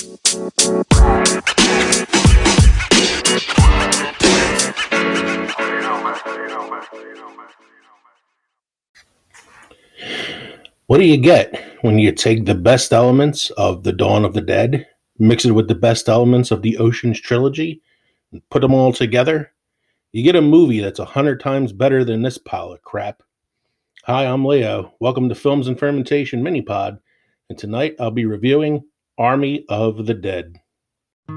What do you get when you take the best elements of The Dawn of the Dead, mix it with the best elements of the Oceans trilogy, and put them all together? You get a movie that's a hundred times better than this pile of crap. Hi, I'm Leo. Welcome to Films and Fermentation Mini Pod, and tonight I'll be reviewing Army of the Dead. As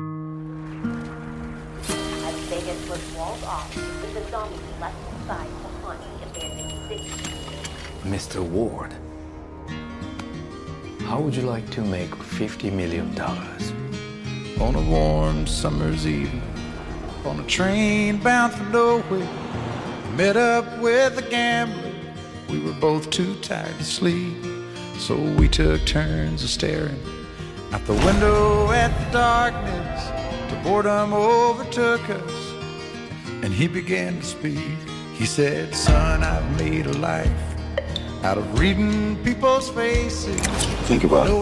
Vegas was walled off, the zombies left inside to haunt abandoned city. Mr. Ward, how would you like to make $50 million? On a warm summer's evening, on a train bound for nowhere, met up with a gambler. We were both too tired to sleep, so we took turns of staring out the window at the darkness. The boredom overtook us, and he began to speak. He said, Son, I've made a life out of reading people's faces. Think about it.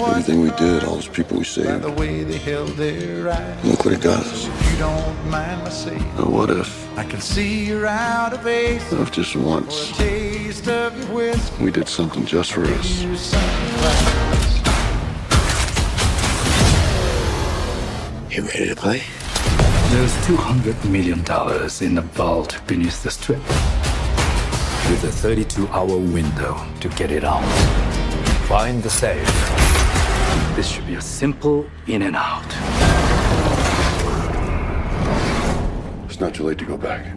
Everything we did, all those people we by saved. the way they held their eyes. Look what it got us. If you don't mind my saying, Now, what if, I can see you're out of ace what if just once taste of your we did something just for us? You ready to play? There's $200 million in the vault beneath the strip. With a 32 hour window to get it out. Find the safe. This should be a simple in and out. It's not too late to go back.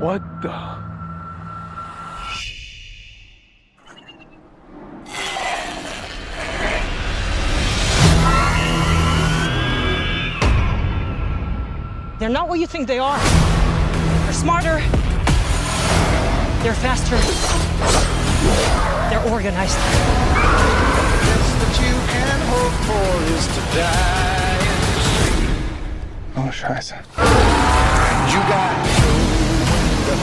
What the? They're not what you think they are. They're smarter. They're faster. They're organized. Best that you can hope for is to die in the street. Oh, scheiße. You got to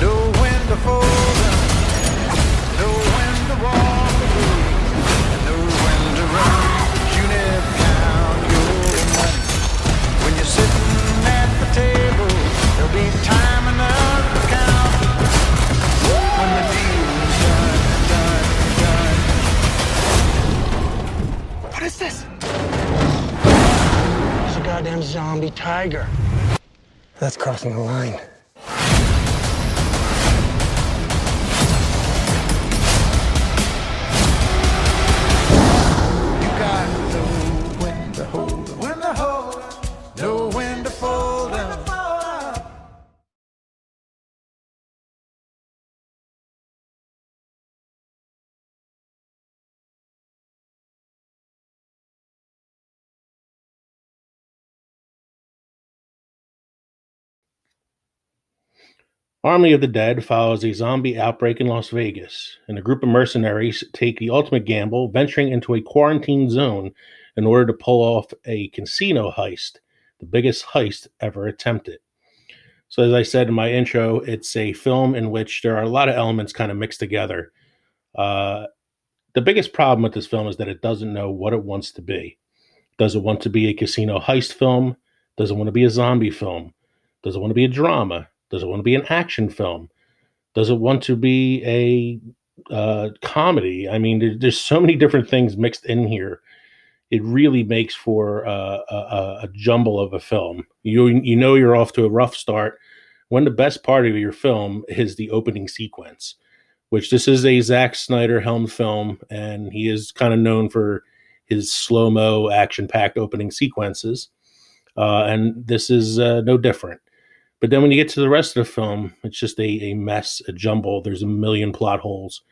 know when to fold when to walk away, when to run. You never count your money when you're sitting at the table. There'll be time enough to count when the deal's done, done, done. What is this? It's a goddamn zombie tiger. That's crossing the line. Army of the Dead follows a zombie outbreak in Las Vegas, and a group of mercenaries take the ultimate gamble, venturing into a quarantine zone in order to pull off a casino heist, the biggest heist ever attempted. So, as I said in my intro, it's a film in which there are a lot of elements kind of mixed together. Uh, the biggest problem with this film is that it doesn't know what it wants to be. Does it want to be a casino heist film? Does it want to be a zombie film? Does it want to be a drama? Does it want to be an action film? Does it want to be a uh, comedy? I mean, there, there's so many different things mixed in here. It really makes for uh, a, a, jumble of a film. You you know you're off to a rough start when the best part of your film is the opening sequence, which this is a Zack Snyder helm film, and he is kind of known for his slow mo action packed opening sequences. Uh, and this is uh, no different. But then when you get to the rest of the film, it's just a, a mess, a jumble. There's a million plot holes.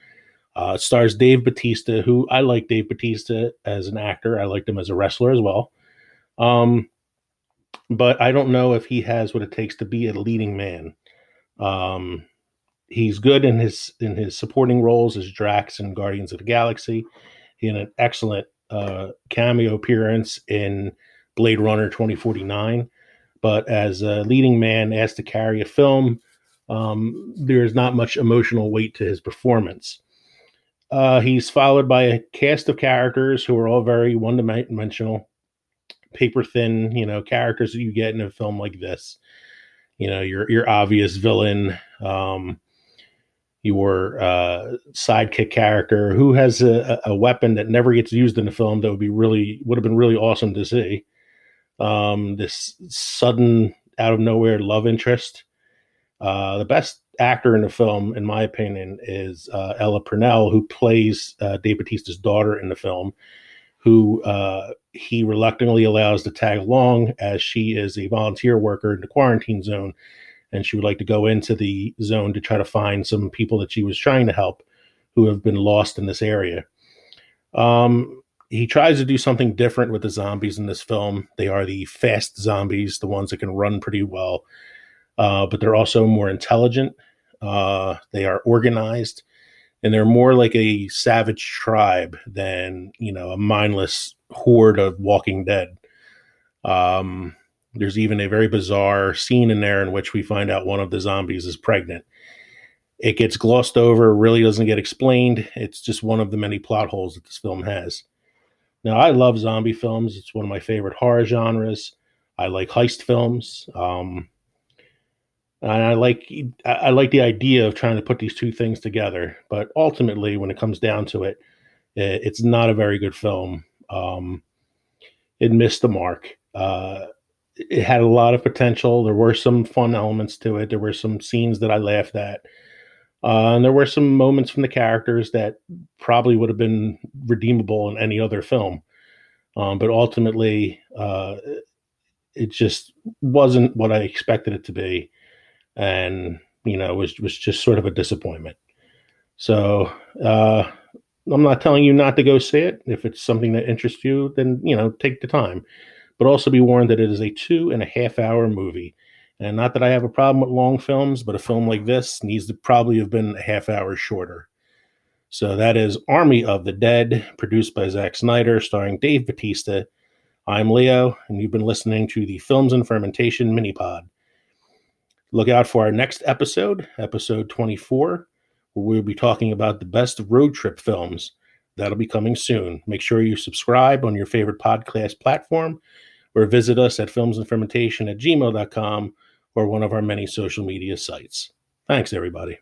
Uh, stars Dave Batista, who I like Dave Batista as an actor. I liked him as a wrestler as well. Um, but I don't know if he has what it takes to be a leading man. Um, he's good in his in his supporting roles as Drax in Guardians of the Galaxy. He had an excellent uh, cameo appearance in Blade Runner 2049. But as a leading man asked to carry a film, um, there's not much emotional weight to his performance. Uh, he's followed by a cast of characters who are all very one dimensional, paper thin, you know, characters that you get in a film like this. You know, your your obvious villain, um, your uh, sidekick character who has a, a, weapon that never gets used in the film that would be really would have been really awesome to see. Um, this sudden out of nowhere love interest. Uh, the best actor in the film, in my opinion, is uh, Ella Purnell, who plays uh, Dave Batista's daughter in the film, who uh, he reluctantly allows to tag along as she is a volunteer worker in the quarantine zone and she would like to go into the zone to try to find some people that she was trying to help who have been lost in this area. Um, he tries to do something different with the zombies in this film. They are the fast zombies, the ones that can run pretty well, uh, but they're also more intelligent. Uh, they are organized, and they're more like a savage tribe than you know a mindless horde of Walking Dead. Um, there's even a very bizarre scene in there in which we find out one of the zombies is pregnant. It gets glossed over, really doesn't get explained. It's just one of the many plot holes that this film has. Now, I love zombie films. It's one of my favorite horror genres. I like heist films. Um, and I like I like the idea of trying to put these two things together. But ultimately, when it comes down to it, it's not a very good film. Um, it missed the mark. Uh, it had a lot of potential. There were some fun elements to it. There were some scenes that I laughed at. Uh, and there were some moments from the characters that probably would have been redeemable in any other film. Um, but ultimately, uh, it just wasn't what I expected it to be. And, you know, was, was just sort of a disappointment. So, uh, I'm not telling you not to go see it. If it's something that interests you, then, you know, take the time but also be warned that it is a two and a half hour movie. And not that I have a problem with long films, but a film like this needs to probably have been a half hour shorter. So that is Army of the Dead, produced by Zack Snyder, starring Dave Batista. I'm Leo, and you've been listening to the Films and Fermentation mini pod. Look out for our next episode, episode 24, where we'll be talking about the best road trip films. That'll be coming soon. Make sure you subscribe on your favorite podcast platform or visit us at filmsandfermentation at gmail.com or one of our many social media sites. Thanks, everybody.